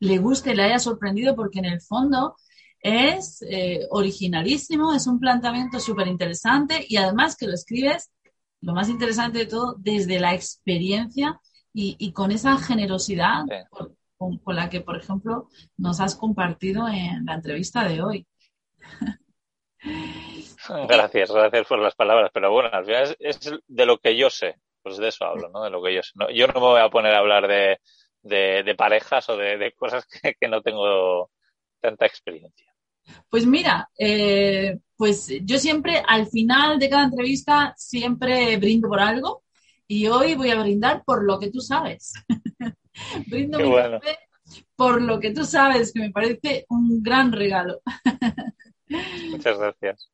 le guste, le haya sorprendido, porque en el fondo es originalísimo, es un planteamiento súper interesante y además que lo escribes, lo más interesante de todo, desde la experiencia y, y con esa generosidad Sí. Con, la que, por ejemplo, nos has compartido en la entrevista de hoy. Gracias, gracias por las palabras, pero bueno, al final es, es de lo que yo sé, pues de eso hablo, ¿no? De lo que yo sé. No, yo no me voy a poner a hablar de, de, de parejas o de, de cosas que, que no tengo tanta experiencia. Pues mira, eh, pues yo siempre al final de cada entrevista siempre brindo por algo y hoy voy a brindar por lo que tú sabes. Brindo Qué mi bueno. café por lo que tú sabes, que me parece un gran regalo. Muchas gracias.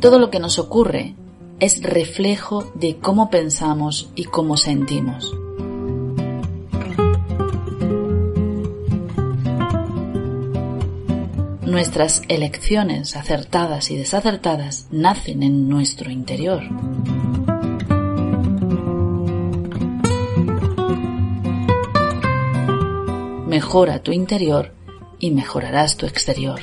Todo lo que nos ocurre es reflejo de cómo pensamos y cómo sentimos. Nuestras elecciones acertadas y desacertadas nacen en nuestro interior. Mejora tu interior y mejorarás tu exterior.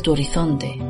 Tu horizonte.